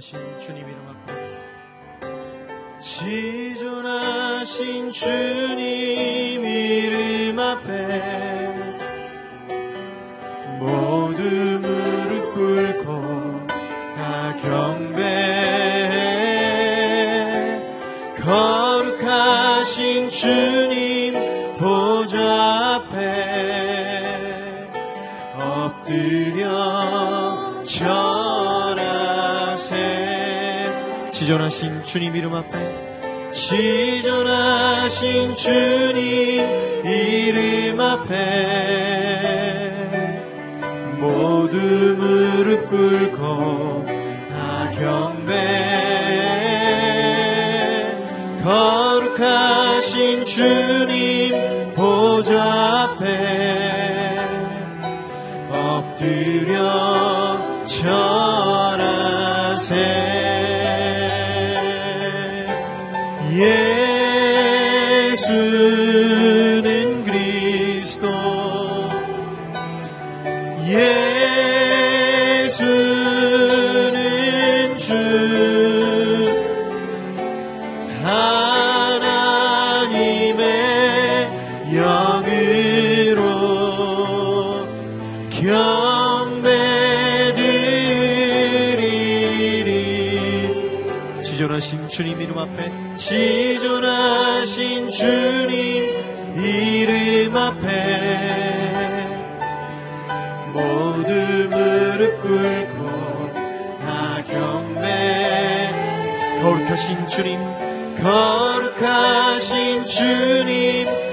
지존하신 주님 이름 앞에 지존하신 주님 지존하신 주님 이름 앞에 지존하신 주님 이름 앞에 모두 무릎 꿇고 다 경배 거룩하신 주님 보좌 앞에 영으로 경배드리리. 지존하신 주님 이름 앞에 지존하신 주님 이름 앞에 모두 무릎 꿇고 다 경배. 거룩하신 주님 거룩하신 주님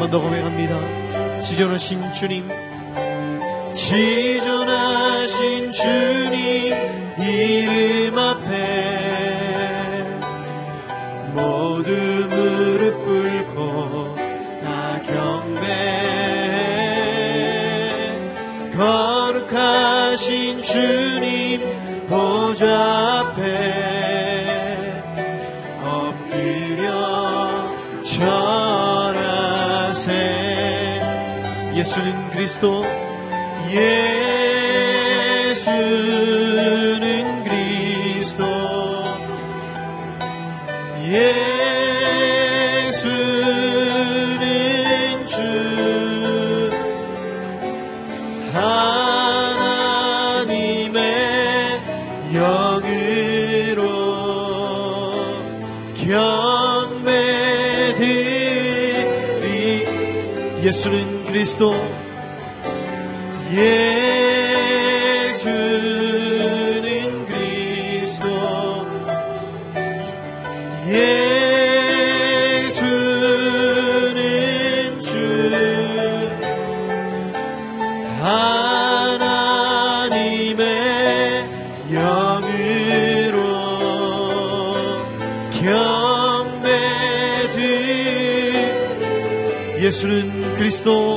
한번더 고백합니다. 지존하신 주님 지존하신 주님 이름 예수는 그리스도. 예 예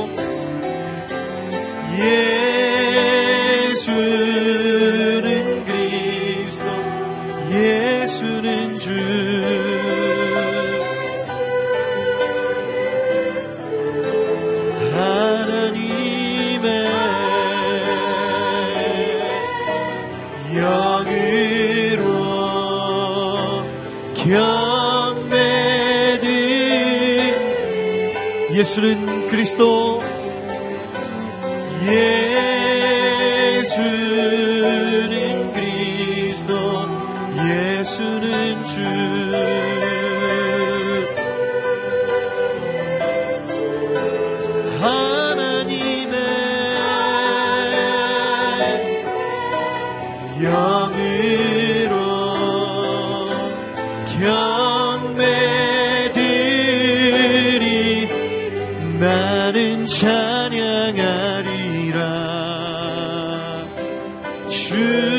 주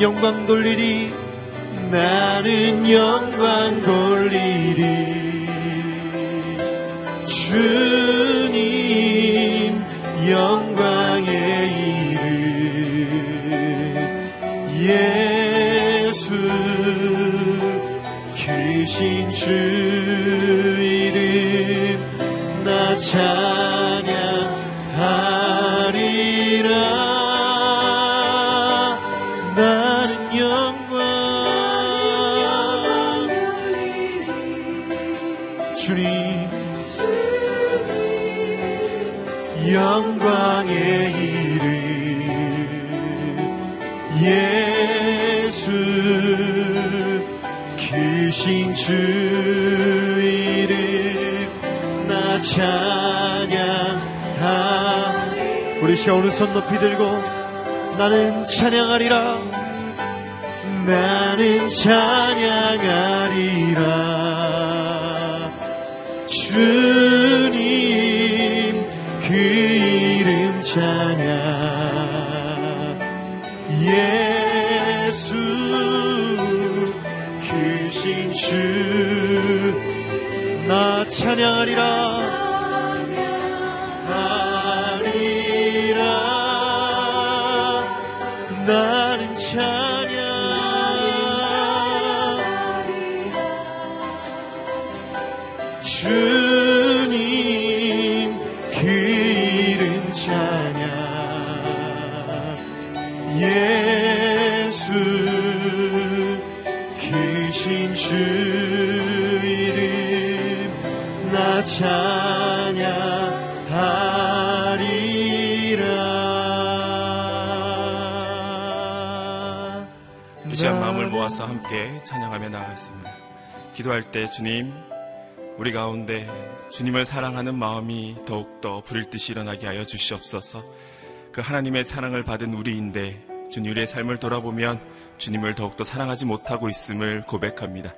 영광 돌리리. 나는 영광 돌리리 크신 주 이름 나 찬양하 우리 시간 오른손 높이 들고 나는 찬양하리라. 나는 찬양하리라. 주님 그 이름 찬양 주 나 찬양하리라 함께 찬양하며 나가겠습니다. 기도할 때 주님, 우리 가운데 주님을 사랑하는 마음이 더욱더 부릴 듯이 일어나게 하여 주시옵소서. 그 하나님의 사랑을 받은 우리인데 주님 우리의 삶을 돌아보면 주님을 더욱더 사랑하지 못하고 있음을 고백합니다.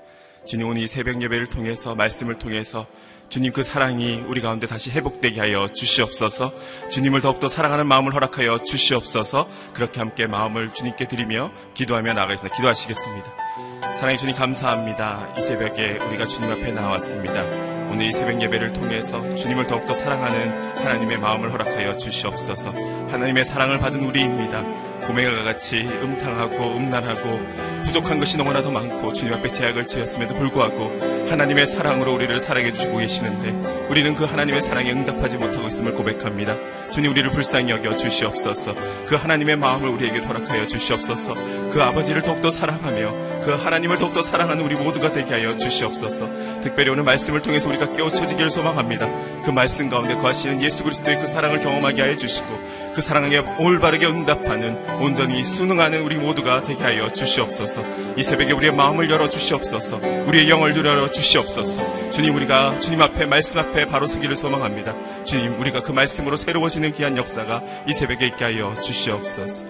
주님 오늘 이 새벽 예배를 통해서 말씀을 통해서 주님 그 사랑이 우리 가운데 다시 회복되게 하여 주시옵소서. 주님을 더욱더 사랑하는 마음을 허락하여 주시옵소서. 그렇게 함께 마음을 주님께 드리며 기도하며 나가겠습니다. 기도하시겠습니다. 사랑해 주님 감사합니다. 이 새벽에 우리가 주님 앞에 나왔습니다. 오늘 이 새벽 예배를 통해서 주님을 더욱더 사랑하는 하나님의 마음을 허락하여 주시옵소서. 하나님의 사랑을 받은 우리입니다. 고매가 같이 음탕하고 음란하고 부족한 것이 너무나도 많고 주님 앞에 제약을 지었음에도 불구하고 하나님의 사랑으로 우리를 사랑해 주시고 계시는데 우리는 그 하나님의 사랑에 응답하지 못하고 있음을 고백합니다. 주님 우리를 불쌍히 여겨 주시옵소서. 그 하나님의 마음을 우리에게 허락하여 주시옵소서. 그 아버지를 더욱더 사랑하며 그 하나님을 더욱더 사랑하는 우리 모두가 되게 하여 주시옵소서. 특별히 오늘 말씀을 통해서 우리가 깨우쳐지기를 소망합니다. 그 말씀 가운데 거하시는 예수 그리스도의 그 사랑을 경험하게 하여 주시고 그 사랑에 올바르게 응답하는 온전히 순응하는 우리 모두가 되게 하여 주시옵소서. 이 새벽에 우리의 마음을 열어 주시옵소서. 우리의 영을 열어 주시옵소서. 주님 우리가 주님 앞에 말씀 앞에 바로 서기를 소망합니다. 주님 우리가 그 말씀으로 새로워지는 귀한 역사가 이 새벽에 있게 하여 주시옵소서.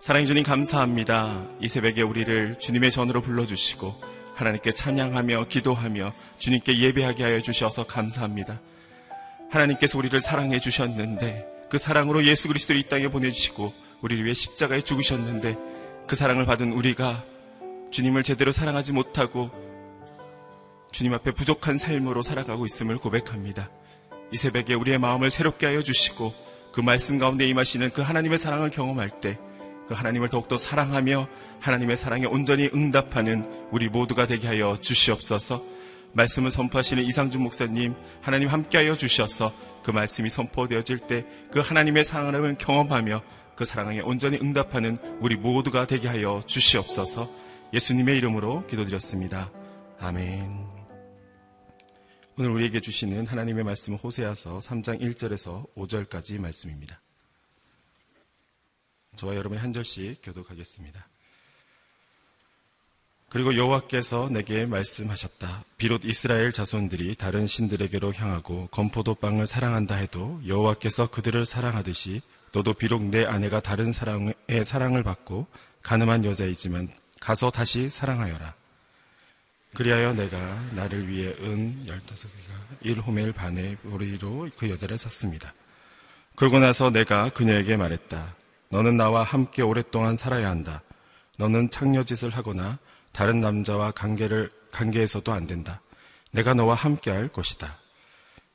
사랑해 주님 감사합니다. 이 새벽에 우리를 주님의 전으로 불러주시고 하나님께 찬양하며 기도하며 주님께 예배하게 하여 주셔서 감사합니다. 하나님께서 우리를 사랑해 주셨는데 그 사랑으로 예수 그리스도를 이 땅에 보내주시고 우리를 위해 십자가에 죽으셨는데 그 사랑을 받은 우리가 주님을 제대로 사랑하지 못하고 주님 앞에 부족한 삶으로 살아가고 있음을 고백합니다. 이 새벽에 우리의 마음을 새롭게 하여 주시고 그 말씀 가운데 임하시는 그 하나님의 사랑을 경험할 때 그 하나님을 더욱더 사랑하며 하나님의 사랑에 온전히 응답하는 우리 모두가 되게 하여 주시옵소서 말씀을 선포하시는 이상준 목사님 하나님 함께하여 주셔서 그 말씀이 선포되어질 때 그 하나님의 사랑을 경험하며 그 사랑에 온전히 응답하는 우리 모두가 되게 하여 주시옵소서 예수님의 이름으로 기도드렸습니다. 아멘. 오늘 우리에게 주시는 하나님의 말씀은 호세아서 3장 1절에서 5절까지 말씀입니다. 저와 여러분이 한 절씩 교독하겠습니다. 그리고 여호와께서 내게 말씀하셨다. 비록 이스라엘 자손들이 다른 신들에게로 향하고 건포도 빵을 사랑한다 해도 여호와께서 그들을 사랑하듯이 너도 비록 내 아내가 다른 사랑의 사랑을 받고 가늠한 여자이지만 가서 다시 사랑하여라. 그리하여 내가 나를 위해 은 15개가 1호멜 반의 보리로 그 여자를 샀습니다. 그러고 나서 내가 그녀에게 말했다. 너는 나와 함께 오랫동안 살아야 한다. 너는 창녀짓을 하거나 다른 남자와 관계를, 관계에서도 안 된다. 내가 너와 함께 할 것이다.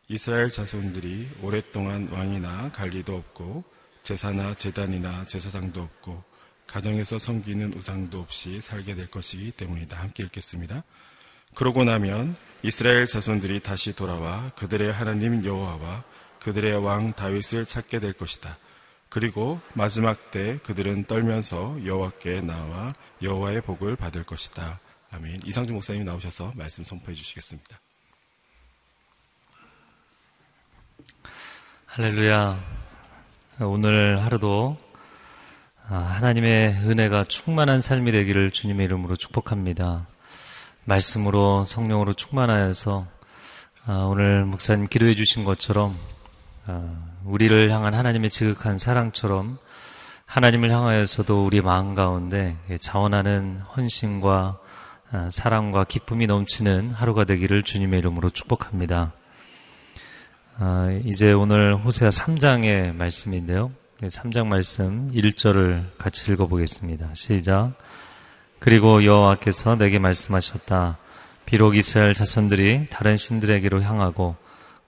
이스라엘 자손들이 오랫동안 왕이나 관리도 없고 제사나 제단이나 제사장도 없고 가정에서 섬기는 우상도 없이 살게 될 것이기 때문이다. 함께 읽겠습니다. 그러고 나면 이스라엘 자손들이 다시 돌아와 그들의 하나님 여호와와 그들의 왕 다윗을 찾게 될 것이다. 그리고 마지막 때 그들은 떨면서 여호와께 나와 여호와의 복을 받을 것이다. 아멘. 이상준 목사님 나오셔서 말씀 선포해 주시겠습니다. 할렐루야. 오늘 하루도 아, 하나님의 은혜가 충만한 삶이 되기를 주님의 이름으로 축복합니다. 말씀으로 성령으로 충만하여서 아, 오늘 목사님 기도해 주신 것처럼 아, 우리를 향한 하나님의 지극한 사랑처럼 하나님을 향하여서도 우리 마음 가운데 자원하는 헌신과 아, 사랑과 기쁨이 넘치는 하루가 되기를 주님의 이름으로 축복합니다. 이제 오늘 호세아 3장의 말씀인데요. 3장 말씀 1절을 같이 읽어보겠습니다. 시작. 그리고 여호와께서 내게 말씀하셨다. 비록 이스라엘 자손들이 다른 신들에게로 향하고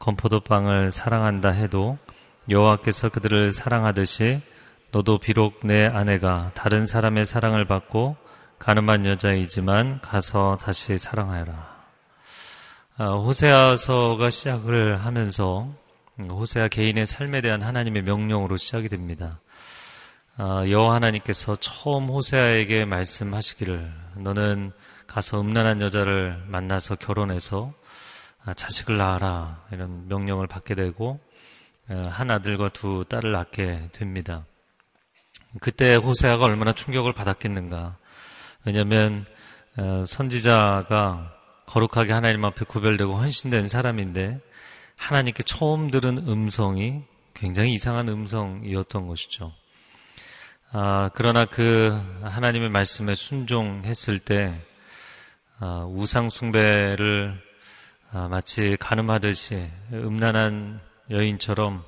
건포도 빵을 사랑한다 해도 여호와께서 그들을 사랑하듯이 너도 비록 내 아내가 다른 사람의 사랑을 받고 가늠한 여자이지만 가서 다시 사랑하여라. 아, 호세아서가 시작을 하면서 호세아 개인의 삶에 대한 하나님의 명령으로 시작이 됩니다. 아, 여호와 하나님께서 처음 호세아에게 말씀하시기를 너는 가서 음란한 여자를 만나서 결혼해서 아, 자식을 낳아라 이런 명령을 받게 되고 어, 한 아들과 두 딸을 낳게 됩니다. 그때 호세아가 얼마나 충격을 받았겠는가. 왜냐하면 어, 선지자가 거룩하게 하나님 앞에 구별되고 헌신된 사람인데 하나님께 처음 들은 음성이 굉장히 이상한 음성이었던 것이죠. 아, 그러나 그 하나님의 말씀에 순종했을 때 아, 우상 숭배를 아, 마치 가늠하듯이 음란한 여인처럼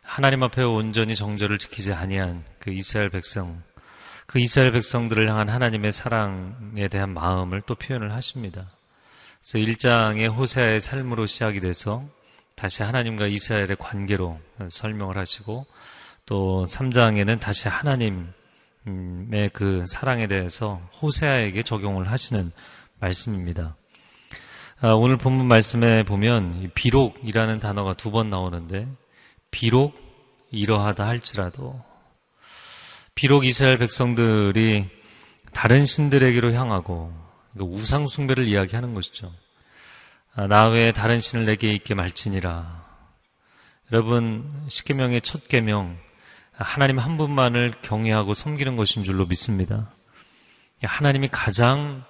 하나님 앞에 온전히 정절을 지키지 아니한 그 이스라엘 백성, 그 이스라엘 백성들을 향한 하나님의 사랑에 대한 마음을 또 표현을 하십니다. 그래서 1장의 호세아의 삶으로 시작이 돼서 다시 하나님과 이스라엘의 관계로 설명을 하시고 또 3장에는 다시 하나님의 그 사랑에 대해서 호세아에게 적용을 하시는 말씀입니다. 아, 오늘 본문 말씀에 보면 비록이라는 단어가 두 번 나오는데 비록 이러하다 할지라도 비록 이스라엘 백성들이 다른 신들에게로 향하고 우상 숭배를 이야기하는 것이죠. 아, 나 외에 다른 신을 내게 있게 말지니라. 여러분 십계명의 첫 계명 하나님 한 분만을 경외하고 섬기는 것인 줄로 믿습니다. 하나님이 가장 아,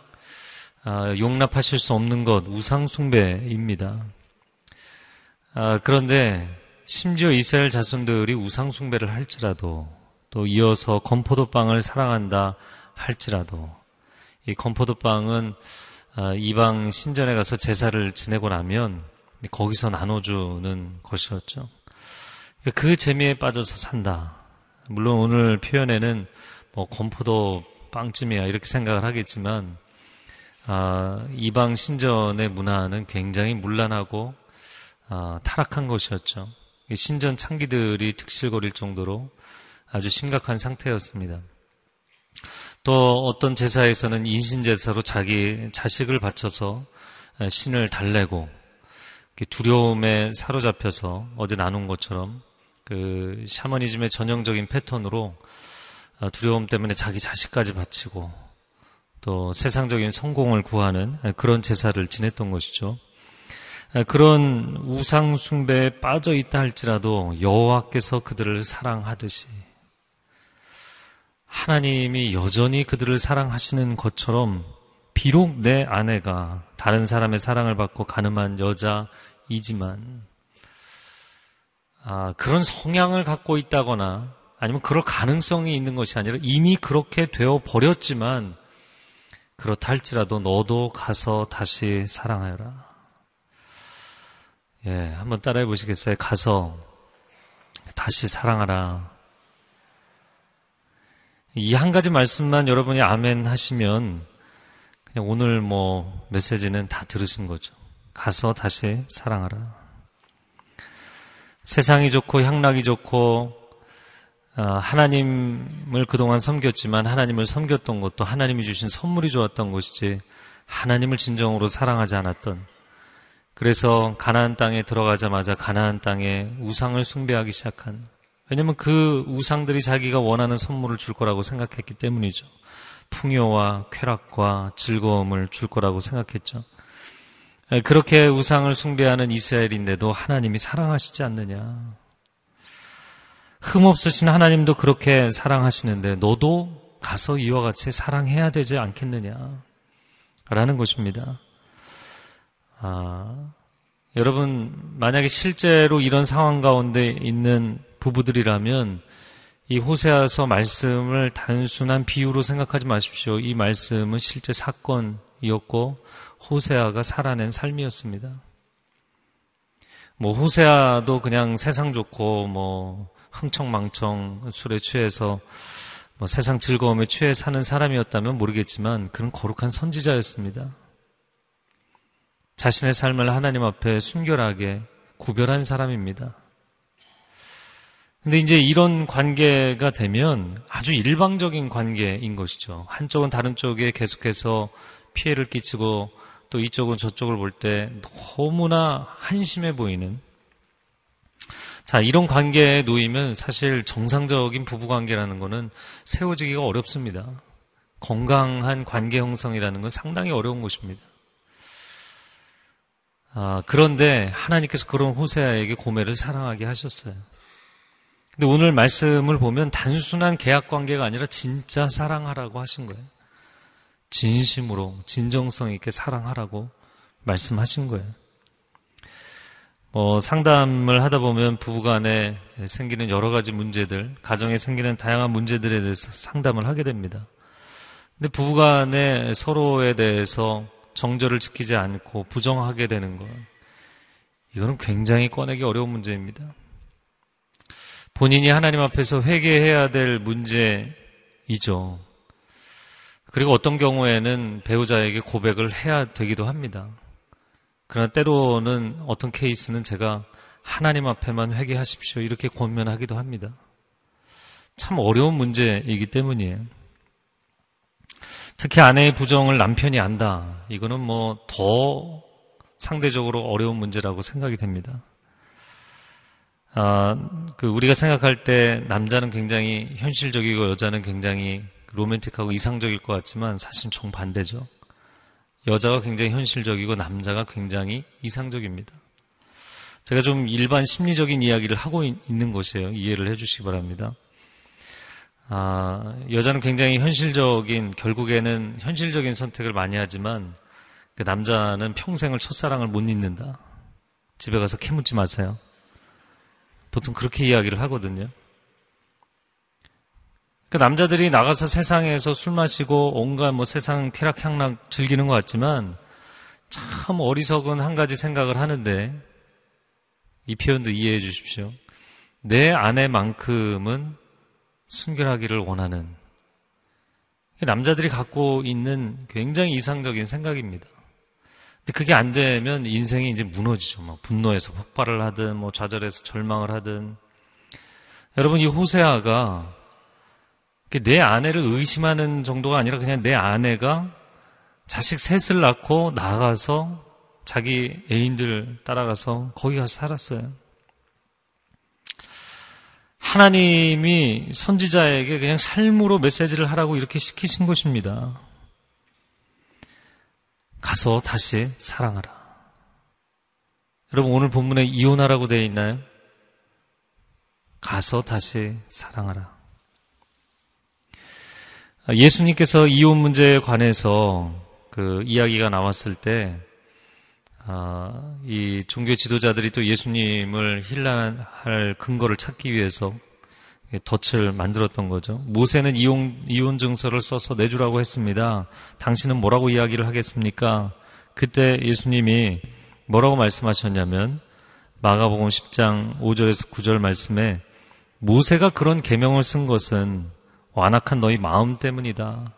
용납하실 수 없는 것 우상숭배입니다. 아, 그런데 심지어 이스라엘 자손들이 우상숭배를 할지라도 또 이어서 건포도빵을 사랑한다 할지라도 이 건포도빵은 아, 이방 신전에 가서 제사를 지내고 나면 거기서 나눠주는 것이었죠. 그 재미에 빠져서 산다. 물론 오늘 표현에는 뭐 건포도 빵쯤이야 이렇게 생각을 하겠지만 아, 이방 신전의 문화는 굉장히 문란하고 아, 타락한 것이었죠. 신전 창기들이 특실거릴 정도로 아주 심각한 상태였습니다. 또 어떤 제사에서는 인신제사로 자기 자식을 바쳐서 신을 달래고 두려움에 사로잡혀서 어제 나눈 것처럼 그 샤머니즘의 전형적인 패턴으로 어, 두려움 때문에 자기 자식까지 바치고 또 세상적인 성공을 구하는 그런 제사를 지냈던 것이죠. 그런 우상 숭배에 빠져 있다 할지라도 여호와께서 그들을 사랑하듯이 하나님이 여전히 그들을 사랑하시는 것처럼 비록 내 아내가 다른 사람의 사랑을 받고 가늠한 여자이지만, 아, 그런 성향을 갖고 있다거나 아니면 그럴 가능성이 있는 것이 아니라 이미 그렇게 되어 버렸지만 그렇다 할지라도 너도 가서 다시 사랑하여라. 예, 한번 따라해 보시겠어요? 가서 다시 사랑하라. 이 한 가지 말씀만 여러분이 아멘 하시면 그냥 오늘 뭐 메시지는 다 들으신 거죠. 가서 다시 사랑하라. 세상이 좋고 향락이 좋고 어, 하나님을 그동안 섬겼지만 하나님을 섬겼던 것도 하나님이 주신 선물이 좋았던 것이지 하나님을 진정으로 사랑하지 않았던 그래서 가나안 땅에 들어가자마자 가나안 땅에 우상을 숭배하기 시작한 왜냐면 그 우상들이 자기가 원하는 선물을 줄 거라고 생각했기 때문이죠. 풍요와 쾌락과 즐거움을 줄 거라고 생각했죠. 그렇게 우상을 숭배하는 이스라엘인데도 하나님이 사랑하시지 않느냐. 흠없으신 하나님도 그렇게 사랑하시는데 너도 가서 이와 같이 사랑해야 되지 않겠느냐. 라는 것입니다. 아, 여러분, 만약에 실제로 이런 상황 가운데 있는 부부들이라면 이 호세아서 말씀을 단순한 비유로 생각하지 마십시오. 이 말씀은 실제 사건이었고 호세아가 살아낸 삶이었습니다. 뭐 호세아도 그냥 세상 좋고 뭐 흥청망청 술에 취해서 뭐 세상 즐거움에 취해 사는 사람이었다면 모르겠지만 그는 거룩한 선지자였습니다. 자신의 삶을 하나님 앞에 순결하게 구별한 사람입니다. 근데 이제 이런 관계가 되면 아주 일방적인 관계인 것이죠. 한쪽은 다른 쪽에 계속해서 피해를 끼치고 또 이쪽은 저쪽을 볼 때 너무나 한심해 보이는 자, 이런 관계에 놓이면 사실 정상적인 부부 관계라는 것은 세워지기가 어렵습니다. 건강한 관계 형성이라는 건 상당히 어려운 것입니다. 아, 그런데 하나님께서 그런 호세아에게 고매를 사랑하게 하셨어요. 근데 오늘 말씀을 보면 단순한 계약 관계가 아니라 진짜 사랑하라고 하신 거예요. 진심으로 진정성 있게 사랑하라고 말씀하신 거예요. 뭐 상담을 하다 보면 부부간에 생기는 여러 가지 문제들, 가정에 생기는 다양한 문제들에 대해서 상담을 하게 됩니다. 근데 부부간에 서로에 대해서 정절을 지키지 않고 부정하게 되는 것, 이거는 굉장히 꺼내기 어려운 문제입니다. 본인이 하나님 앞에서 회개해야 될 문제이죠. 그리고 어떤 경우에는 배우자에게 고백을 해야 되기도 합니다. 그러나 때로는 어떤 케이스는 제가 하나님 앞에만 회개하십시오. 이렇게 권면하기도 합니다. 참 어려운 문제이기 때문이에요. 특히 아내의 부정을 남편이 안다. 이거는 뭐 더 상대적으로 어려운 문제라고 생각이 됩니다. 아, 그 우리가 생각할 때 남자는 굉장히 현실적이고 여자는 굉장히 로맨틱하고 이상적일 것 같지만 사실 정반대죠. 여자가 굉장히 현실적이고 남자가 굉장히 이상적입니다. 제가 좀 일반 심리적인 이야기를 하고 있는 것이에요. 이해를 해주시기 바랍니다. 아, 여자는 굉장히 현실적인, 결국에는 현실적인 선택을 많이 하지만 그 남자는 평생을 첫사랑을 못 잊는다. 집에 가서 캐묻지 마세요. 보통 그렇게 이야기를 하거든요. 그 남자들이 나가서 세상에서 술 마시고 온갖 뭐 세상 쾌락 향락 즐기는 것 같지만 참 어리석은 한 가지 생각을 하는데 이 표현도 이해해 주십시오. 내 아내만큼은 순결하기를 원하는 남자들이 갖고 있는 굉장히 이상적인 생각입니다. 근데 그게 안 되면 인생이 이제 무너지죠. 막 분노해서 폭발을 하든 뭐 좌절해서 절망을 하든 여러분 이 호세아가 내 아내를 의심하는 정도가 아니라 그냥 내 아내가 자식 셋을 낳고 나가서 자기 애인들 따라가서 거기 가서 살았어요. 하나님이 선지자에게 그냥 삶으로 메시지를 하라고 이렇게 시키신 것입니다. 가서 다시 사랑하라. 여러분 오늘 본문에 이혼하라고 되어 있나요? 가서 다시 사랑하라. 예수님께서 이혼 문제에 관해서 그 이야기가 나왔을 때, 아, 이 종교 지도자들이 또 예수님을 힐난할 근거를 찾기 위해서 덫을 만들었던 거죠. 모세는 이혼, 이혼 증서를 써서 내주라고 했습니다. 당신은 뭐라고 이야기를 하겠습니까? 그때 예수님이 뭐라고 말씀하셨냐면 마가복음 10장 5절에서 9절 말씀에 모세가 그런 계명을 쓴 것은 완악한 너희 마음 때문이다.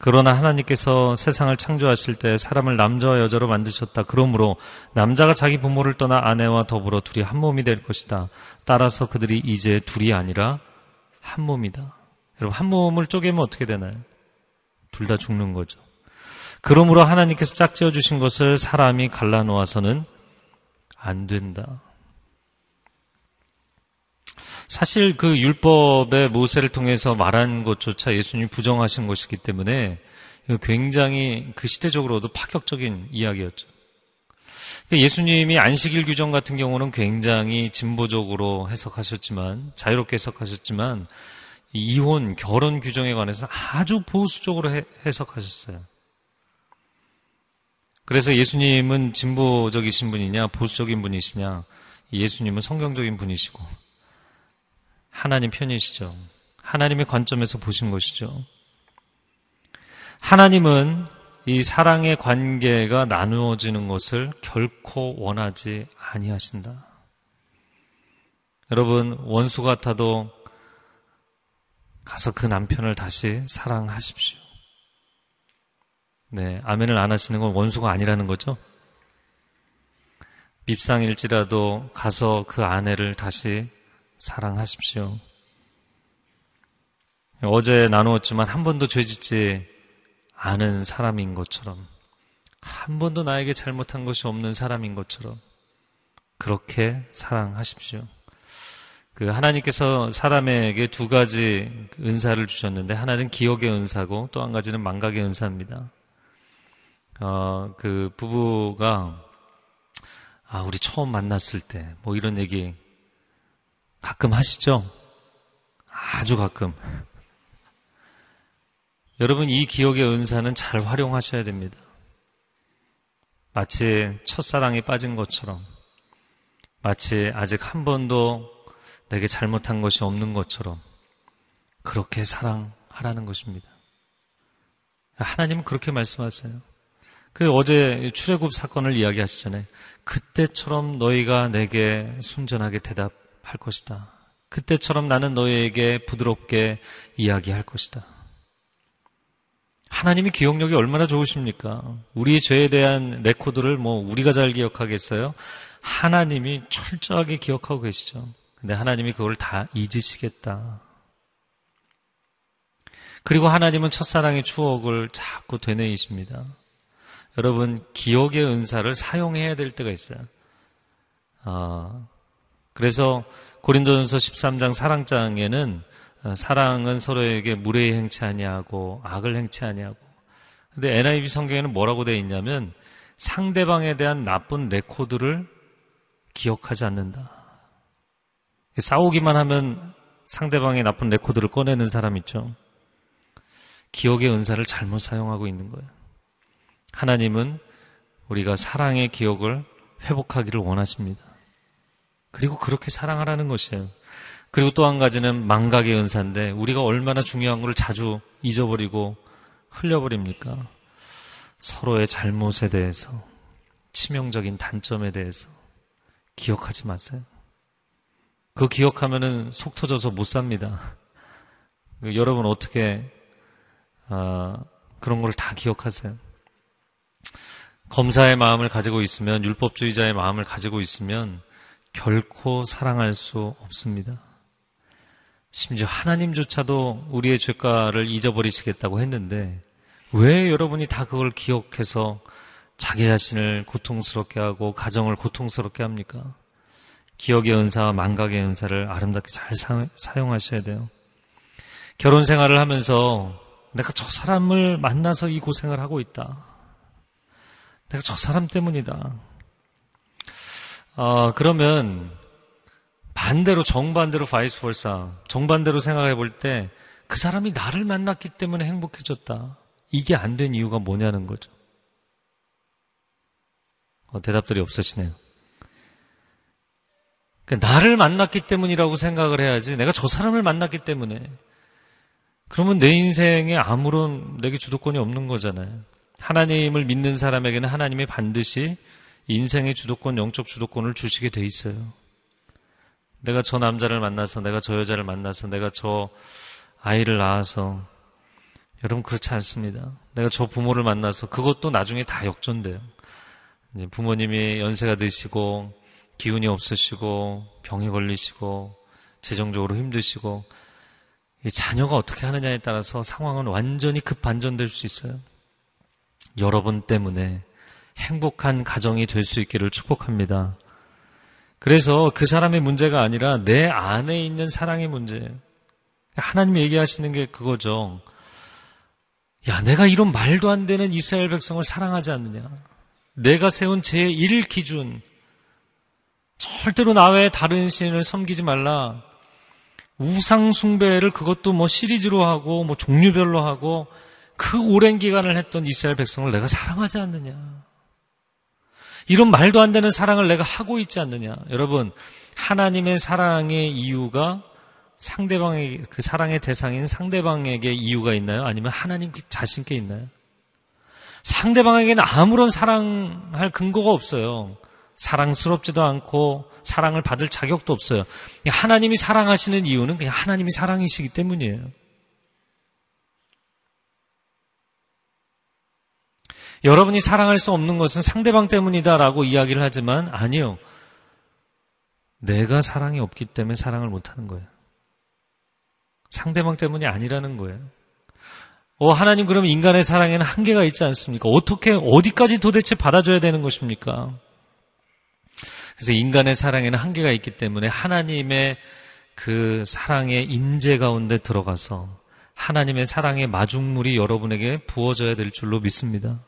그러나 하나님께서 세상을 창조하실 때 사람을 남자와 여자로 만드셨다. 그러므로 남자가 자기 부모를 떠나 아내와 더불어 둘이 한 몸이 될 것이다. 따라서 그들이 이제 둘이 아니라 한 몸이다. 여러분, 한 몸을 쪼개면 어떻게 되나요? 둘 다 죽는 거죠. 그러므로 하나님께서 짝지어 주신 것을 사람이 갈라놓아서는 안 된다. 사실 그 율법의 모세를 통해서 말한 것조차 예수님이 부정하신 것이기 때문에 굉장히 그 시대적으로도 파격적인 이야기였죠. 그러니까 예수님이 안식일 규정 같은 경우는 굉장히 진보적으로 해석하셨지만, 자유롭게 해석하셨지만, 이혼, 결혼 규정에 관해서 아주 보수적으로 해석하셨어요. 그래서 예수님은 진보적이신 분이냐, 보수적인 분이시냐, 예수님은 성경적인 분이시고, 하나님 편이시죠. 하나님의 관점에서 보신 것이죠. 하나님은 이 사랑의 관계가 나누어지는 것을 결코 원하지 아니하신다. 여러분, 원수 같아도 가서 그 남편을 다시 사랑하십시오. 네, 아멘을 안 하시는 건 원수가 아니라는 거죠. 밉상일지라도 가서 그 아내를 다시 사랑하십시오. 어제 나누었지만 한 번도 죄 짓지 않은 사람인 것처럼 한 번도 나에게 잘못한 것이 없는 사람인 것처럼 그렇게 사랑하십시오. 그 하나님께서 사람에게 두 가지 은사를 주셨는데 하나는 기억의 은사고 또 한 가지는 망각의 은사입니다. 어, 그 부부가 아, 우리 처음 만났을 때 뭐 이런 얘기 가끔 하시죠? 아주 가끔. 여러분, 이 기억의 은사는 잘 활용하셔야 됩니다. 마치 첫사랑에 빠진 것처럼, 마치 아직 한 번도 내게 잘못한 것이 없는 것처럼, 그렇게 사랑하라는 것입니다. 하나님은 그렇게 말씀하세요. 그 어제 출애굽 사건을 이야기하시잖아요. 그때처럼 너희가 내게 순전하게 대답 할 것이다. 그때처럼 나는 너희에게 부드럽게 이야기할 것이다. 하나님이 기억력이 얼마나 좋으십니까? 우리의 죄에 대한 레코드를 뭐 우리가 잘 기억하겠어요? 하나님이 철저하게 기억하고 계시죠. 근데 하나님이 그걸 다 잊으시겠다. 그리고 하나님은 첫사랑의 추억을 자꾸 되뇌이십니다. 여러분, 기억의 은사를 사용해야 될 때가 있어요. 아, 그래서 고린도전서 13장 사랑장에는 어, 사랑은 서로에게 무례히 행치 아니하고 악을 행치 아니하고 근데 NIV 성경에는 뭐라고 되어 있냐면 상대방에 대한 나쁜 레코드를 기억하지 않는다. 싸우기만 하면 상대방의 나쁜 레코드를 꺼내는 사람 있죠. 기억의 은사를 잘못 사용하고 있는 거예요. 하나님은 우리가 사랑의 기억을 회복하기를 원하십니다. 그리고 그렇게 사랑하라는 것이에요. 그리고 또 한 가지는 망각의 은사인데 우리가 얼마나 중요한 걸 자주 잊어버리고 흘려버립니까? 서로의 잘못에 대해서 치명적인 단점에 대해서 기억하지 마세요. 그 기억하면은 속 터져서 못 삽니다. 여러분 어떻게 어, 그런 걸 다 기억하세요? 검사의 마음을 가지고 있으면 율법주의자의 마음을 가지고 있으면 결코 사랑할 수 없습니다. 심지어 하나님조차도 우리의 죄가를 잊어버리시겠다고 했는데 왜 여러분이 다 그걸 기억해서 자기 자신을 고통스럽게 하고 가정을 고통스럽게 합니까? 기억의 은사와 망각의 은사를 아름답게 잘 사, 용하셔야 돼요. 결혼 생활을 하면서 내가 저 사람을 만나서 이 고생을 하고 있다. 내가 저 사람 때문이다. 어, 그러면 반대로 정반대로 vice versa 정반대로 생각해 볼 때 그 사람이 나를 만났기 때문에 행복해졌다. 이게 안 된 이유가 뭐냐는 거죠. 어, 대답들이 없으시네요. 그러니까 나를 만났기 때문이라고 생각을 해야지 내가 저 사람을 만났기 때문에 그러면 내 인생에 아무런 내게 주도권이 없는 거잖아요. 하나님을 믿는 사람에게는 하나님이 반드시 인생의 주도권, 영적 주도권을 주시게 돼 있어요. 내가 저 남자를 만나서, 내가 저 여자를 만나서, 내가 저 아이를 낳아서, 여러분 그렇지 않습니다. 내가 저 부모를 만나서 그것도 나중에 다 역전돼요. 부모님이 연세가 드시고, 기운이 없으시고, 병에 걸리시고, 재정적으로 힘드시고, 자녀가 어떻게 하느냐에 따라서 상황은 완전히 급반전될 수 있어요. 여러분 때문에 행복한 가정이 될 수 있기를 축복합니다. 그래서 그 사람의 문제가 아니라 내 안에 있는 사랑의 문제예요. 하나님이 얘기하시는 게 그거죠. 야, 내가 이런 말도 안 되는 이스라엘 백성을 사랑하지 않느냐. 내가 세운 제1 기준. 절대로 나 외에 다른 신을 섬기지 말라. 우상숭배를 그것도 뭐 시리즈로 하고 뭐 종류별로 하고 그 오랜 기간을 했던 이스라엘 백성을 내가 사랑하지 않느냐. 이런 말도 안 되는 사랑을 내가 하고 있지 않느냐. 여러분, 하나님의 사랑의 이유가 상대방의, 그 사랑의 대상인 상대방에게 이유가 있나요? 아니면 하나님 그 자신께 있나요? 상대방에게는 아무런 사랑할 근거가 없어요. 사랑스럽지도 않고 사랑을 받을 자격도 없어요. 하나님이 사랑하시는 이유는 그냥 하나님이 사랑이시기 때문이에요. 여러분이 사랑할 수 없는 것은 상대방 때문이다라고 이야기를 하지만 아니요. 내가 사랑이 없기 때문에 사랑을 못하는 거예요. 상대방 때문이 아니라는 거예요. 어, 하나님 그럼 인간의 사랑에는 한계가 있지 않습니까? 어떻게, 어디까지 도대체 받아줘야 되는 것입니까? 그래서 인간의 사랑에는 한계가 있기 때문에 하나님의 그 사랑의 임재 가운데 들어가서 하나님의 사랑의 마중물이 여러분에게 부어져야 될 줄로 믿습니다.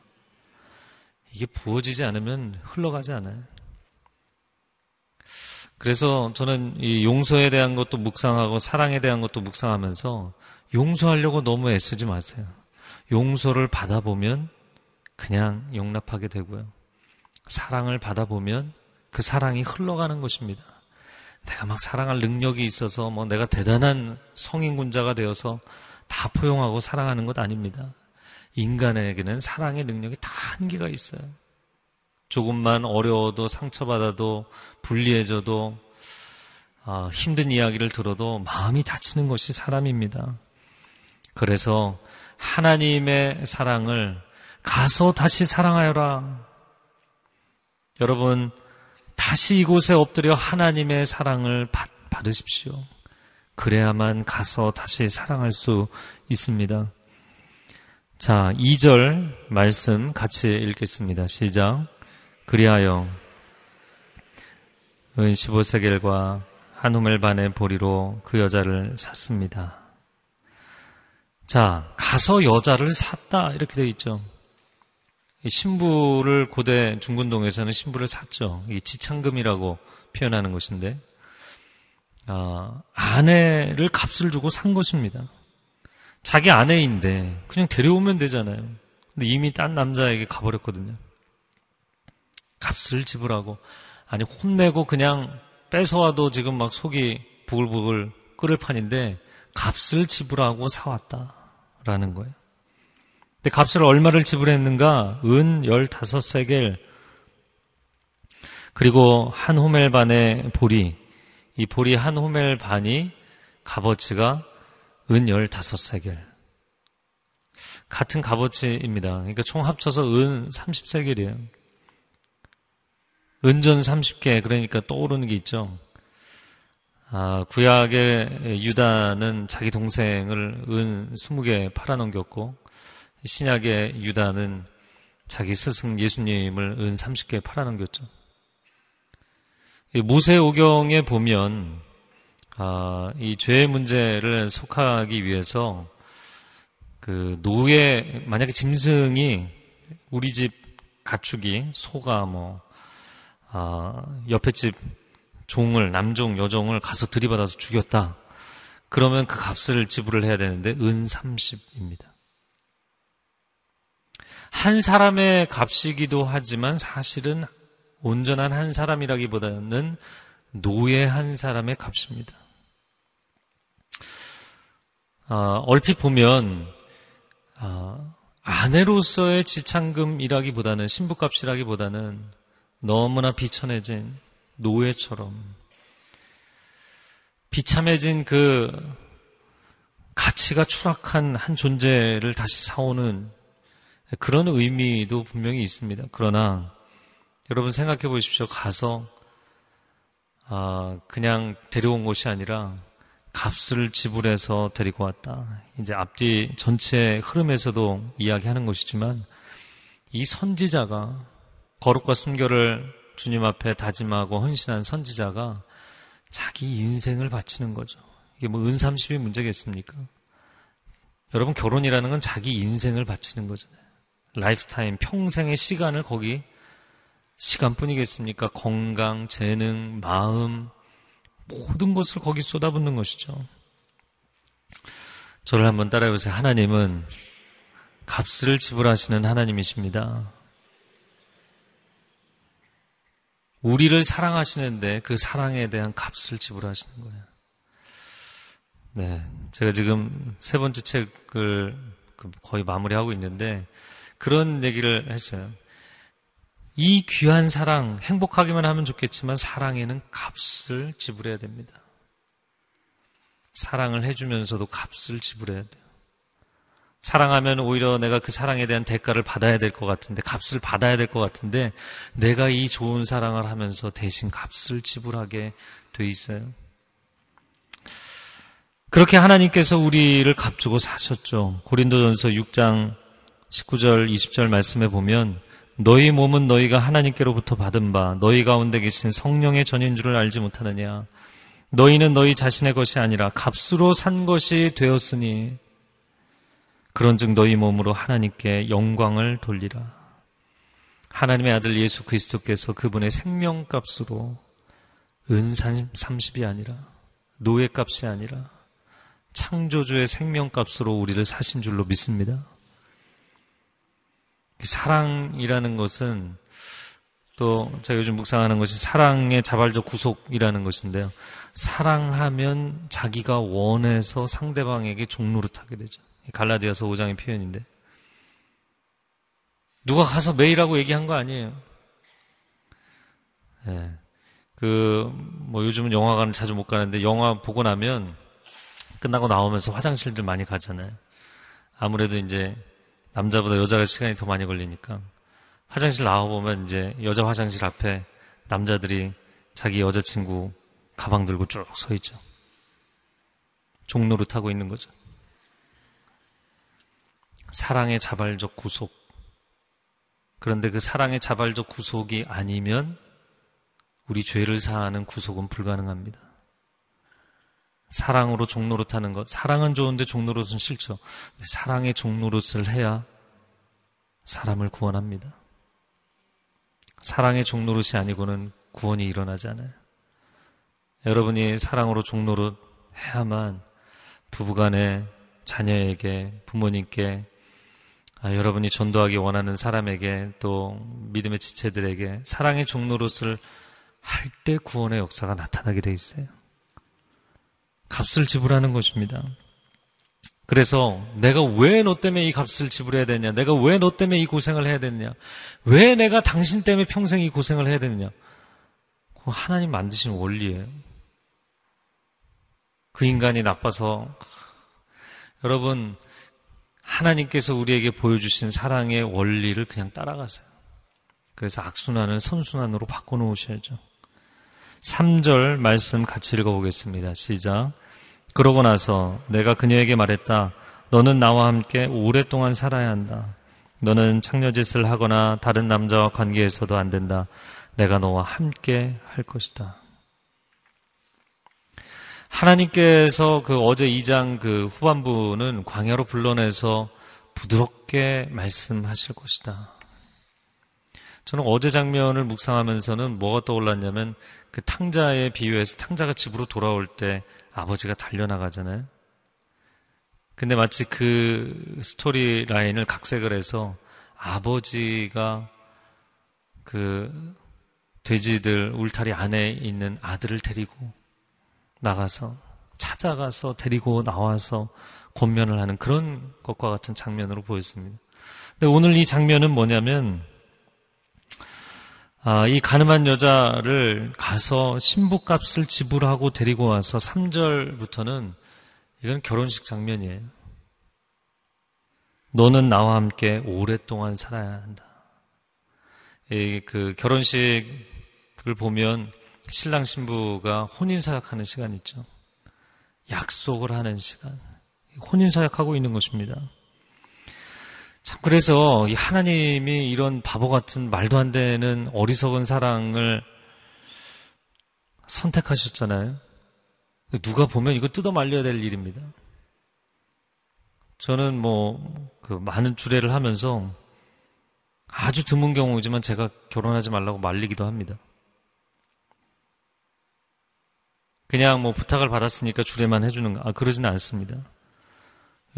이게 부어지지 않으면 흘러가지 않아요. 그래서 저는 이 용서에 대한 것도 묵상하고 사랑에 대한 것도 묵상하면서 용서하려고 너무 애쓰지 마세요. 용서를 받아보면 그냥 용납하게 되고요. 사랑을 받아보면 그 사랑이 흘러가는 것입니다. 내가 막 사랑할 능력이 있어서 뭐 내가 대단한 성인군자가 되어서 다 포용하고 사랑하는 것 아닙니다. 인간에게는 사랑의 능력이 다 한계가 있어요. 조금만 어려워도 상처받아도 불리해져도 아, 힘든 이야기를 들어도 마음이 다치는 것이 사람입니다. 그래서 하나님의 사랑을 가서 다시 사랑하여라. 여러분, 다시 이곳에 엎드려 하나님의 사랑을 받, 받으십시오. 그래야만 가서 다시 사랑할 수 있습니다. 자, 2절 말씀 같이 읽겠습니다. 시작. 그리하여 은 15세겔과 한 호멜 반의 보리로 그 여자를 샀습니다. 자, 가서 여자를 샀다. 이렇게 되어 있죠. 신부를 고대 중군동에서는 신부를 샀죠. 이 지창금이라고 표현하는 것인데, 아, 아내를 값을 주고 산 것입니다. 자기 아내인데 그냥 데려오면 되잖아요. 근데 이미 딴 남자에게 가버렸거든요. 값을 지불하고 아니 혼내고 그냥 뺏어와도 지금 막 속이 부글부글 끓을 판인데 값을 지불하고 사왔다라는 거예요. 근데 값을 얼마를 지불했는가? 은 15세겔 그리고 한 호멜 반의 보리 이 보리 한 호멜 반이 값어치가 은 15세겔. 같은 값어치입니다. 그러니까 총 합쳐서 은 30세겔이에요. 은전 30개, 그러니까 떠오르는 게 있죠. 아, 구약의 유다는 자기 동생을 은 20개 팔아넘겼고, 신약의 유다는 자기 스승 예수님을 은 30개 팔아넘겼죠. 모세오경에 보면 아, 이 죄의 문제를 속하기 위해서 그 노예 만약에 짐승이 우리 집 가축이 소가 뭐 아, 옆에 집 종을 남종 여종을 가서 들이받아서 죽였다. 그러면 그 값을 지불을 해야 되는데 은 30입니다. 한 사람의 값이기도 하지만 사실은 온전한 한 사람이라기보다는 노예 한 사람의 값입니다. 어, 얼핏 보면 어, 아내로서의 지창금이라기보다는 신부값이라기보다는 너무나 비천해진 노예처럼 비참해진 그 가치가 추락한 한 존재를 다시 사오는 그런 의미도 분명히 있습니다. 그러나 여러분 생각해 보십시오. 가서 아, 그냥 데려온 것이 아니라 값을 지불해서 데리고 왔다. 이제 앞뒤 전체 흐름에서도 이야기하는 것이지만 이 선지자가 거룩과 순결을 주님 앞에 다짐하고 헌신한 선지자가 자기 인생을 바치는 거죠. 이게 뭐 은삼십이 문제겠습니까? 여러분 결혼이라는 건 자기 인생을 바치는 거잖아요. lifetime 평생의 시간을 거기 시간뿐이겠습니까? 건강, 재능, 마음 모든 것을 거기 쏟아붓는 것이죠. 저를 한번 따라해 보세요. 하나님은 값을 지불하시는 하나님이십니다. 우리를 사랑하시는데 그 사랑에 대한 값을 지불하시는 거예요. 네. 제가 지금 세 번째 책을 그 거의 마무리하고 있는데 그런 얘기를 했어요. 이 귀한 사랑, 행복하기만 하면 좋겠지만 사랑에는 값을 지불해야 됩니다. 사랑을 해주면서도 값을 지불해야 돼요. 사랑하면 오히려 내가 그 사랑에 대한 대가를 받아야 될 것 같은데, 값을 받아야 될 것 같은데, 내가 이 좋은 사랑을 하면서 대신 값을 지불하게 돼 있어요. 그렇게 하나님께서 우리를 값주고 사셨죠. 고린도전서 6장 19절, 20절 말씀에 보면, 너희 몸은 너희가 하나님께로부터 받은 바 너희 가운데 계신 성령의 전인 줄을 알지 못하느냐 너희는 너희 자신의 것이 아니라 값으로 산 것이 되었으니 그런즉 너희 몸으로 하나님께 영광을 돌리라 하나님의 아들 예수 그리스도께서 그분의 생명값으로 은 30이 아니라 노예값이 아니라 창조주의 생명값으로 우리를 사신 줄로 믿습니다. 사랑이라는 것은 또 제가 요즘 묵상하는 것이 사랑의 자발적 구속이라는 것인데요. 사랑하면 자기가 원해서 상대방에게 종노릇하게 되죠. 갈라디아서 5장의 표현인데 누가 가서 매일하고 얘기한 거 아니에요. 네. 그, 뭐 요즘은 영화관을 자주 못 가는데 영화 보고 나면 끝나고 나오면서 화장실들 많이 가잖아요. 아무래도 이제 남자보다 여자가 시간이 더 많이 걸리니까 화장실 나와보면 이제 여자 화장실 앞에 남자들이 자기 여자친구 가방 들고 쭉 서 있죠. 종로를 타고 있는 거죠. 사랑의 자발적 구속. 그런데 그 사랑의 자발적 구속이 아니면 우리 죄를 사하는 구속은 불가능합니다. 사랑으로 종로릇 하는 것. 사랑은 좋은데 종로릇은 싫죠. 사랑의 종로릇을 해야 사람을 구원합니다. 사랑의 종로릇이 아니고는 구원이 일어나지 않아요. 여러분이 사랑으로 종로릇 해야만 부부간에 자녀에게 부모님께 아, 여러분이 전도하기 원하는 사람에게 또 믿음의 지체들에게 사랑의 종로릇을 할 때 구원의 역사가 나타나게 돼 있어요. 값을 지불하는 것입니다. 그래서 내가 왜 너 때문에 이 값을 지불해야 되냐? 내가 왜 너 때문에 이 고생을 해야 되느냐? 왜 내가 당신 때문에 평생 이 고생을 해야 되느냐? 그 하나님 만드신 원리예요. 그 인간이 나빠서 여러분 하나님께서 우리에게 보여주신 사랑의 원리를 그냥 따라가세요. 그래서 악순환을 선순환으로 바꿔 놓으셔야죠. 3절 말씀 같이 읽어보겠습니다. 시작. 그러고 나서 내가 그녀에게 말했다. 너는 나와 함께 오랫동안 살아야 한다. 너는 창녀짓을 하거나 다른 남자와 관계에서도 안 된다. 내가 너와 함께 할 것이다. 하나님께서 그 어제 2장 그 후반부는 광야로 불러내서 부드럽게 말씀하실 것이다. 저는 어제 장면을 묵상하면서는 뭐가 떠올랐냐면 그 탕자의 비유에서 탕자가 집으로 돌아올 때 아버지가 달려나가잖아요. 근데 마치 그 스토리 라인을 각색을 해서 아버지가 그 돼지들 울타리 안에 있는 아들을 데리고 나가서 찾아가서 데리고 나와서 권면을 하는 그런 것과 같은 장면으로 보였습니다. 근데 오늘 이 장면은 뭐냐면 아, 이 가늠한 여자를 가서 신부값을 지불하고 데리고 와서 3절부터는 이건 결혼식 장면이에요. 너는 나와 함께 오랫동안 살아야 한다. 그 결혼식을 보면 신랑 신부가 혼인 사약하는 시간 있죠. 약속을 하는 시간. 혼인 사약하고 있는 것입니다. 참, 그래서 하나님이 이런 바보 같은 말도 안 되는 어리석은 사랑을 선택하셨잖아요. 누가 보면 이거 뜯어 말려야 될 일입니다. 저는 뭐, 그 많은 주례를 하면서 아주 드문 경우이지만 제가 결혼하지 말라고 말리기도 합니다. 그냥 뭐 부탁을 받았으니까 주례만 해주는 거, 아, 그러지는 않습니다.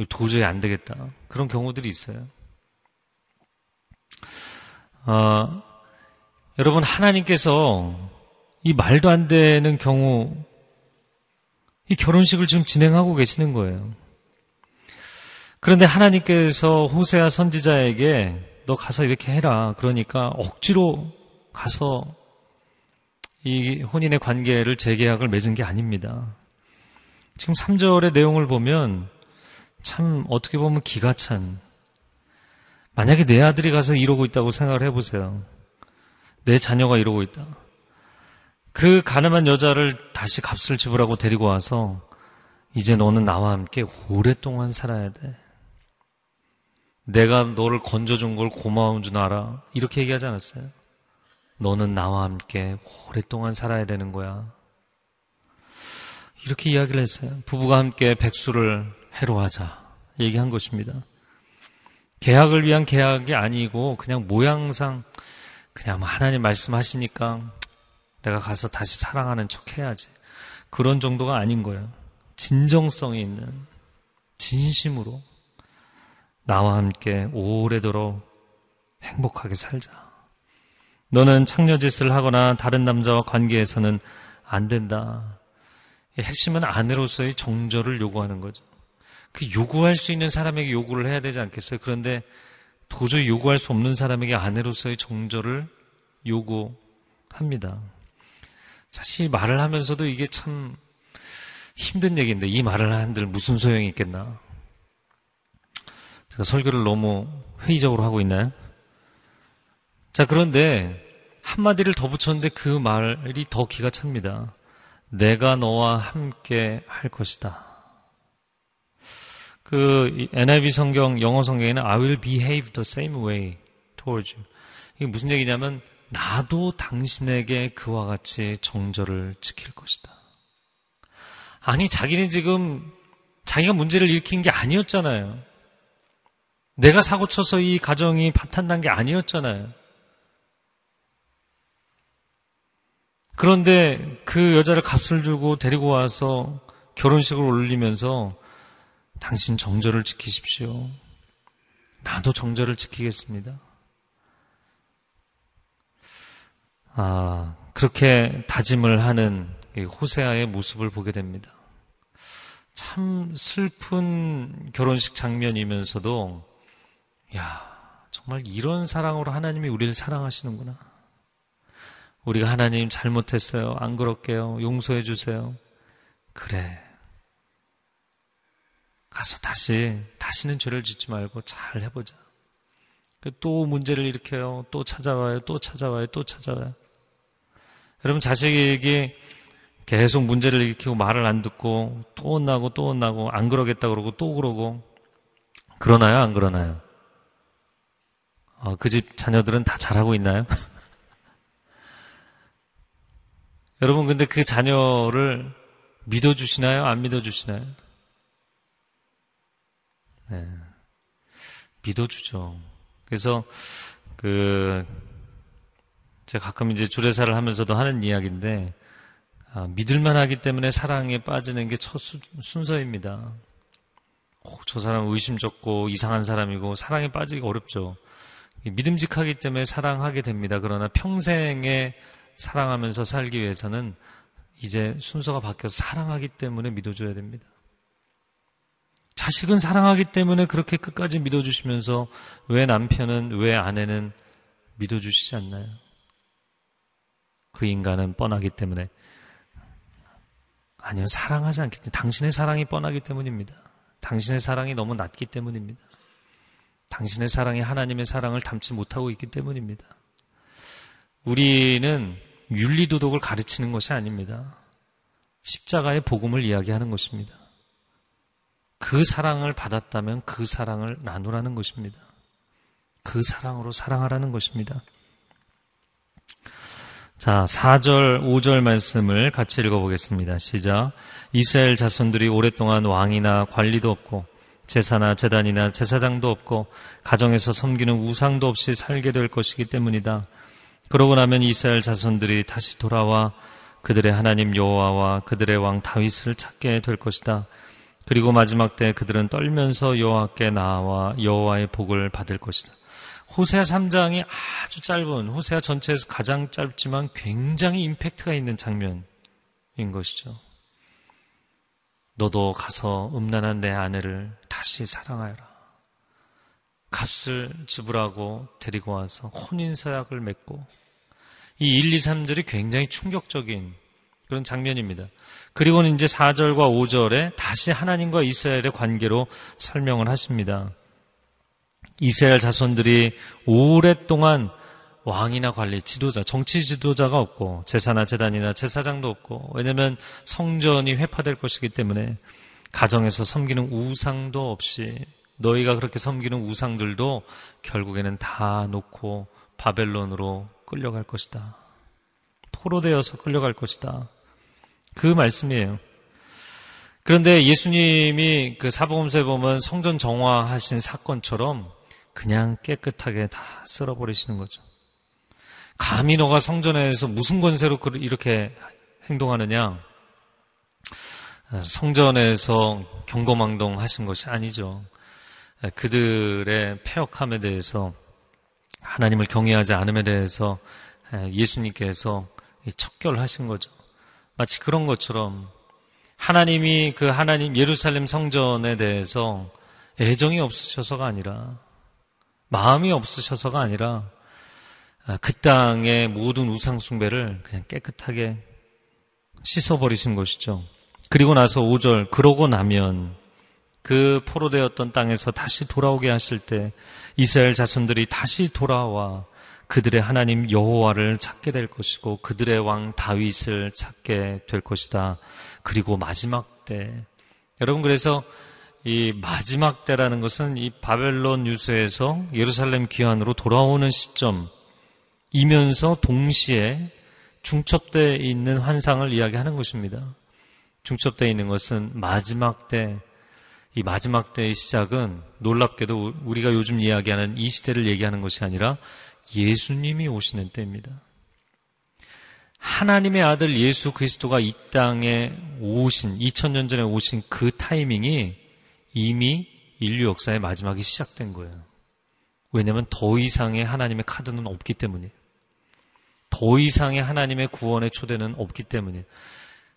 도저히 안 되겠다. 그런 경우들이 있어요. 아, 여러분, 하나님께서 이 말도 안 되는 경우, 이 결혼식을 지금 진행하고 계시는 거예요. 그런데 하나님께서 호세아 선지자에게 너 가서 이렇게 해라. 그러니까 억지로 가서 이 혼인의 관계를 재계약을 맺은 게 아닙니다. 지금 3절의 내용을 보면 참 어떻게 보면 기가 찬 만약에 내 아들이 가서 이러고 있다고 생각을 해보세요. 내 자녀가 이러고 있다. 그 가늠한 여자를 다시 값을 지불하고 데리고 와서 이제 너는 나와 함께 오랫동안 살아야 돼. 내가 너를 건져준 걸 고마운 줄 알아. 이렇게 얘기하지 않았어요? 너는 나와 함께 오랫동안 살아야 되는 거야. 이렇게 이야기를 했어요. 부부가 함께 백수를 해로하자. 얘기한 것입니다. 계약을 위한 계약이 아니고 그냥 모양상 그냥 뭐 하나님 말씀하시니까 내가 가서 다시 사랑하는 척 해야지. 그런 정도가 아닌 거예요. 진정성이 있는 진심으로 나와 함께 오래도록 행복하게 살자. 너는 창녀짓을 하거나 다른 남자와 관계에서는 안 된다. 핵심은 아내로서의 정절을 요구하는 거죠. 그 요구할 수 있는 사람에게 요구를 해야 되지 않겠어요? 그런데 도저히 요구할 수 없는 사람에게 아내로서의 정절을 요구합니다. 사실 말을 하면서도 이게 참 힘든 얘기인데 이 말을 한들 무슨 소용이 있겠나? 제가 설교를 너무 회의적으로 하고 있나요? 자, 그런데 한마디를 더 붙였는데 그 말이 더 기가 찹니다. 내가 너와 함께 할 것이다. 그 NIV 성경 영어 성경에는 I will behave the same way towards you. 이게 무슨 얘기냐면 나도 당신에게 그와 같이 정절을 지킬 것이다. 아니 자기는 지금 자기가 문제를 일으킨 게 아니었잖아요. 내가 사고 쳐서 이 가정이 파탄난 게 아니었잖아요. 그런데 그 여자를 값을 주고 데리고 와서 결혼식을 올리면서 당신 정절을 지키십시오. 나도 정절을 지키겠습니다. 아, 그렇게 다짐을 하는 호세아의 모습을 보게 됩니다. 참 슬픈 결혼식 장면이면서도, 야, 정말 이런 사랑으로 하나님이 우리를 사랑하시는구나. 우리가 하나님 잘못했어요. 안 그럴게요. 용서해 주세요. 그래. 가서 다시, 다시는 죄를 짓지 말고 잘 해보자. 또 문제를 일으켜요. 또 찾아와요. 또 찾아와요. 또 찾아와요. 여러분 자식에게 계속 문제를 일으키고 말을 안 듣고 또 혼나고 또 혼나고 안 그러겠다 그러고 또 그러고 그러나요? 안 그러나요? 어, 그집 자녀들은 다 잘하고 있나요? 여러분 근데 그 자녀를 믿어주시나요? 안 믿어주시나요? 네. 믿어주죠. 그래서 그 제가 가끔 이제 주례사를 하면서도 하는 이야기인데 아, 믿을만 하기 때문에 사랑에 빠지는 게 첫 순서입니다. 오, 저 사람 의심쩍고 이상한 사람이고 사랑에 빠지기 어렵죠. 믿음직하기 때문에 사랑하게 됩니다. 그러나 평생에 사랑하면서 살기 위해서는 이제 순서가 바뀌어서 사랑하기 때문에 믿어줘야 됩니다. 자식은 사랑하기 때문에 그렇게 끝까지 믿어주시면서 왜 남편은, 왜 아내는 믿어주시지 않나요? 그 인간은 뻔하기 때문에. 아니요, 사랑하지 않기 때문에. 당신의 사랑이 뻔하기 때문입니다. 당신의 사랑이 너무 낮기 때문입니다. 당신의 사랑이 하나님의 사랑을 담지 못하고 있기 때문입니다. 우리는 윤리도덕을 가르치는 것이 아닙니다. 십자가의 복음을 이야기하는 것입니다. 그 사랑을 받았다면 그 사랑을 나누라는 것입니다. 그 사랑으로 사랑하라는 것입니다. 자, 4절, 5절 말씀을 같이 읽어보겠습니다. 시작. 이스라엘 자손들이 오랫동안 왕이나 관리도 없고 제사나 재단이나 제사장도 없고 가정에서 섬기는 우상도 없이 살게 될 것이기 때문이다. 그러고 나면 이스라엘 자손들이 다시 돌아와 그들의 하나님 여호와와 그들의 왕 다윗을 찾게 될 것이다. 그리고 마지막 때 그들은 떨면서 여호와께 나와 여호와의 복을 받을 것이다. 호세아 3장이 아주 짧은 호세아 전체에서 가장 짧지만 굉장히 임팩트가 있는 장면인 것이죠. 너도 가서 음란한 내 아내를 다시 사랑하여라. 값을 지불하고 데리고 와서 혼인 서약을 맺고 이 1, 2, 3절이 굉장히 충격적인 그런 장면입니다. 그리고는 이제 4절과 5절에 다시 하나님과 이스라엘의 관계로 설명을 하십니다. 이스라엘 자손들이 오랫동안 왕이나 관리, 지도자, 정치 지도자가 없고 제사나 재단이나 제사장도 없고 왜냐하면 성전이 회파될 것이기 때문에 가정에서 섬기는 우상도 없이 너희가 그렇게 섬기는 우상들도 결국에는 다 놓고 바벨론으로 끌려갈 것이다. 포로되어서 끌려갈 것이다. 그 말씀이에요. 그런데 예수님이 그 사복음서에 보면 성전 정화하신 사건처럼 그냥 깨끗하게 다 쓸어버리시는 거죠. 감히 너가 성전에서 무슨 권세로 이렇게 행동하느냐? 성전에서 경고망동 하신 것이 아니죠. 그들의 폐역함에 대해서 하나님을 경외하지 않음에 대해서 예수님께서 척결하신 거죠. 마치 그런 것처럼 하나님이 그 하나님 예루살렘 성전에 대해서 애정이 없으셔서가 아니라 마음이 없으셔서가 아니라 아, 그 땅의 모든 우상숭배를 그냥 깨끗하게 씻어버리신 것이죠. 그리고 나서 5절, 그러고 나면 그 포로되었던 땅에서 다시 돌아오게 하실 때 이스라엘 자손들이 다시 돌아와 그들의 하나님 여호와를 찾게 될 것이고 그들의 왕 다윗을 찾게 될 것이다. 그리고 마지막 때 여러분 그래서 이 마지막 때라는 것은 이 바벨론 유수에서 예루살렘 귀환으로 돌아오는 시점 이면서 동시에 중첩되어 있는 환상을 이야기하는 것입니다. 중첩되어 있는 것은 마지막 때, 이 마지막 때의 시작은 놀랍게도 우리가 요즘 이야기하는 이 시대를 얘기하는 것이 아니라 예수님이 오시는 때입니다. 하나님의 아들 예수 그리스도가 이 땅에 오신, 2000년 전에 오신 그 타이밍이 이미 인류 역사의 마지막이 시작된 거예요. 왜냐하면 더 이상의 하나님의 카드는 없기 때문이에요. 더 이상의 하나님의 구원의 초대는 없기 때문이에요.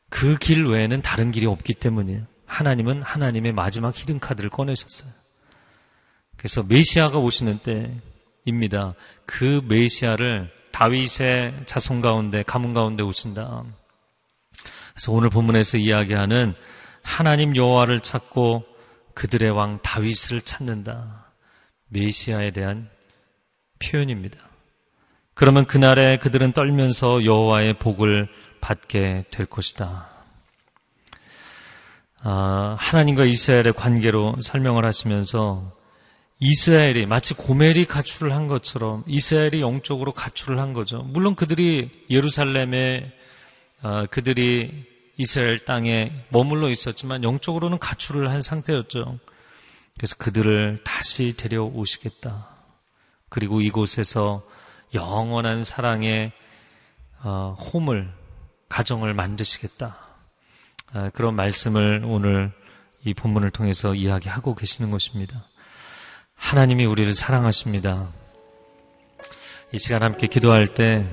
그 길 외에는 다른 길이 없기 때문이에요. 하나님은 하나님의 마지막 히든 카드를 꺼내셨어요. 그래서 메시아가 오시는 때입니다. 그 메시아를 다윗의 자손 가운데 가문 가운데 오신다. 그래서 오늘 본문에서 이야기하는 하나님 여호와를 찾고 그들의 왕 다윗을 찾는다. 메시아에 대한 표현입니다. 그러면 그날에 그들은 떨면서 여호와의 복을 받게 될 것이다. 아, 하나님과 이스라엘의 관계로 설명을 하시면서 이스라엘이 마치 고멜이 가출을 한 것처럼 이스라엘이 영적으로 가출을 한 거죠. 물론 그들이 예루살렘에 아, 그들이 이스라엘 땅에 머물러 있었지만 영적으로는 가출을 한 상태였죠. 그래서 그들을 다시 데려오시겠다. 그리고 이곳에서 영원한 사랑의 어, 홈을 가정을 만드시겠다. 아, 그런 말씀을 오늘 이 본문을 통해서 이야기하고 계시는 것입니다. 하나님이 우리를 사랑하십니다. 이 시간 함께 기도할 때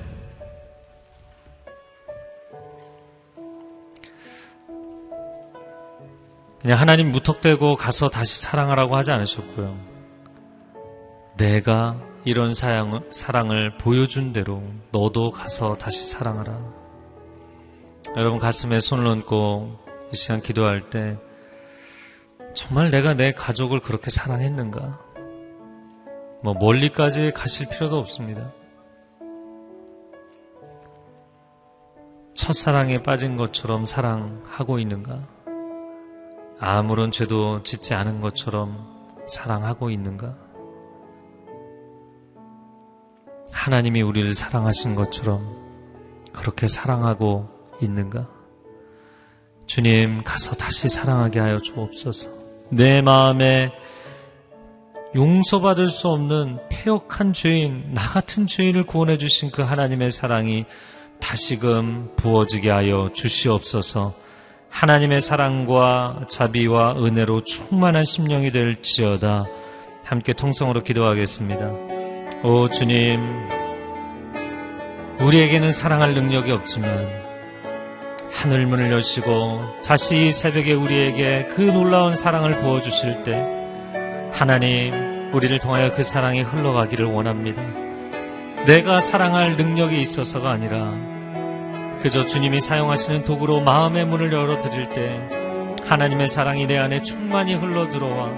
그냥 하나님 무턱대고 가서 다시 사랑하라고 하지 않으셨고요. 내가 이런 사랑을, 사랑을 보여준 대로 너도 가서 다시 사랑하라. 여러분 가슴에 손을 얹고 이 시간 기도할 때 정말 내가 내 가족을 그렇게 사랑했는가? 뭐 멀리까지 가실 필요도 없습니다. 첫사랑에 빠진 것처럼 사랑하고 있는가? 아무런 죄도 짓지 않은 것처럼 사랑하고 있는가? 하나님이 우리를 사랑하신 것처럼 그렇게 사랑하고 있는가? 주님, 가서 다시 사랑하게 하여 주옵소서. 내 마음에 용서받을 수 없는 폐역한 죄인, 나 같은 죄인을 구원해 주신 그 하나님의 사랑이 다시금 부어지게 하여 주시옵소서. 하나님의 사랑과 자비와 은혜로 충만한 심령이 될 지어다. 함께 통성으로 기도하겠습니다. 오 주님, 우리에게는 사랑할 능력이 없지만 하늘 문을 여시고 다시 이 새벽에 우리에게 그 놀라운 사랑을 부어주실 때 하나님, 우리를 통하여 그 사랑이 흘러가기를 원합니다. 내가 사랑할 능력이 있어서가 아니라 그저 주님이 사용하시는 도구로 마음의 문을 열어드릴 때 하나님의 사랑이 내 안에 충만히 흘러들어와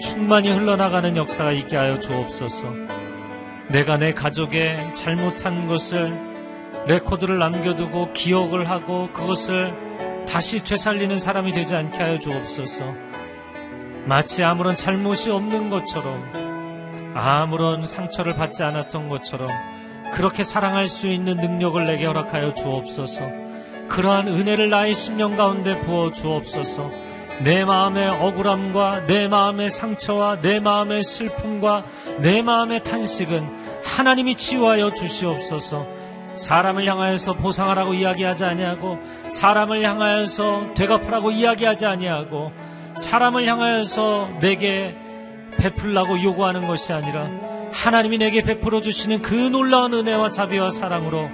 충만히 흘러나가는 역사가 있게 하여 주옵소서. 내가 내 가족의 잘못한 것을 레코드를 남겨두고 기억을 하고 그것을 다시 되살리는 사람이 되지 않게 하여 주옵소서. 마치 아무런 잘못이 없는 것처럼 아무런 상처를 받지 않았던 것처럼 그렇게 사랑할 수 있는 능력을 내게 허락하여 주옵소서. 그러한 은혜를 나의 심령 가운데 부어 주옵소서. 내 마음의 억울함과 내 마음의 상처와 내 마음의 슬픔과 내 마음의 탄식은 하나님이 치유하여 주시옵소서. 사람을 향하여서 보상하라고 이야기하지 아니하고 사람을 향하여서 되갚으라고 이야기하지 아니하고 사람을 향하여서 내게 베풀라고 요구하는 것이 아니라 하나님이 내게 베풀어 주시는 그 놀라운 은혜와 자비와 사랑으로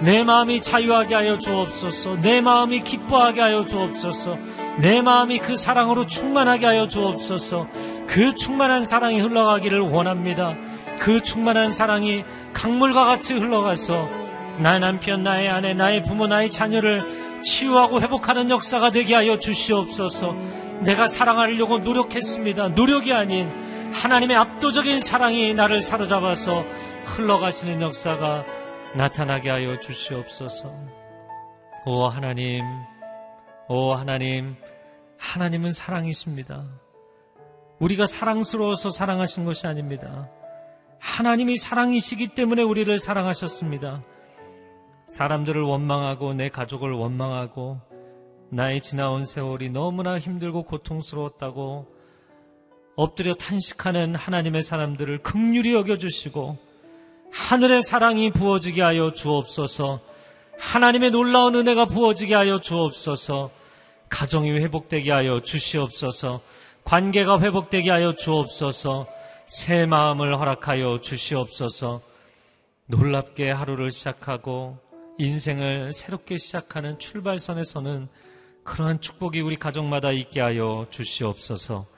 내 마음이 자유하게 하여 주옵소서. 내 마음이 기뻐하게 하여 주옵소서. 내 마음이 그 사랑으로 충만하게 하여 주옵소서. 그 충만한 사랑이 흘러가기를 원합니다. 그 충만한 사랑이 강물과 같이 흘러가서 나의 남편, 나의 아내, 나의 부모, 나의 자녀를 치유하고 회복하는 역사가 되게 하여 주시옵소서. 내가 사랑하려고 노력했습니다. 노력이 아닌 하나님의 압도적인 사랑이 나를 사로잡아서 흘러가시는 역사가 나타나게 하여 주시옵소서. 오 하나님, 오 하나님, 하나님은 사랑이십니다. 우리가 사랑스러워서 사랑하신 것이 아닙니다. 하나님이 사랑이시기 때문에 우리를 사랑하셨습니다. 사람들을 원망하고 내 가족을 원망하고 나의 지나온 세월이 너무나 힘들고 고통스러웠다고 엎드려 탄식하는 하나님의 사람들을 극률히 여겨주시고 하늘의 사랑이 부어지게 하여 주옵소서. 하나님의 놀라운 은혜가 부어지게 하여 주옵소서. 가정이 회복되게 하여 주시옵소서. 관계가 회복되게 하여 주옵소서. 새 마음을 허락하여 주시옵소서. 놀랍게 하루를 시작하고 인생을 새롭게 시작하는 출발선에서는 그러한 축복이 우리 가족마다 있게 하여 주시옵소서.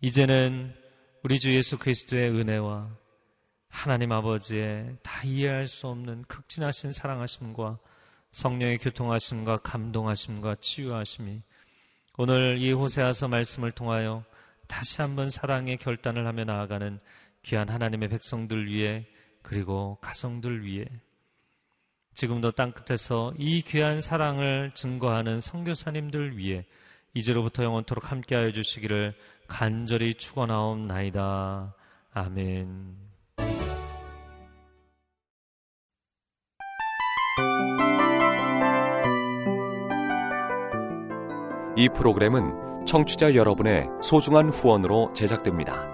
이제는 우리 주 예수 그리스도의 은혜와 하나님 아버지의 다 이해할 수 없는 극진하신 사랑하심과 성령의 교통하심과 감동하심과 치유하심이 오늘 이 호세아서 말씀을 통하여 다시 한번 사랑의 결단을 하며 나아가는 귀한 하나님의 백성들 위해 그리고 가정들 위해 지금도 땅끝에서 이 귀한 사랑을 증거하는 선교사님들 위해 이제로부터 영원토록 함께하여 주시기를 간절히 축원하옵나이다. 아멘. 이 프로그램은 청취자 여러분의 소중한 후원으로 제작됩니다.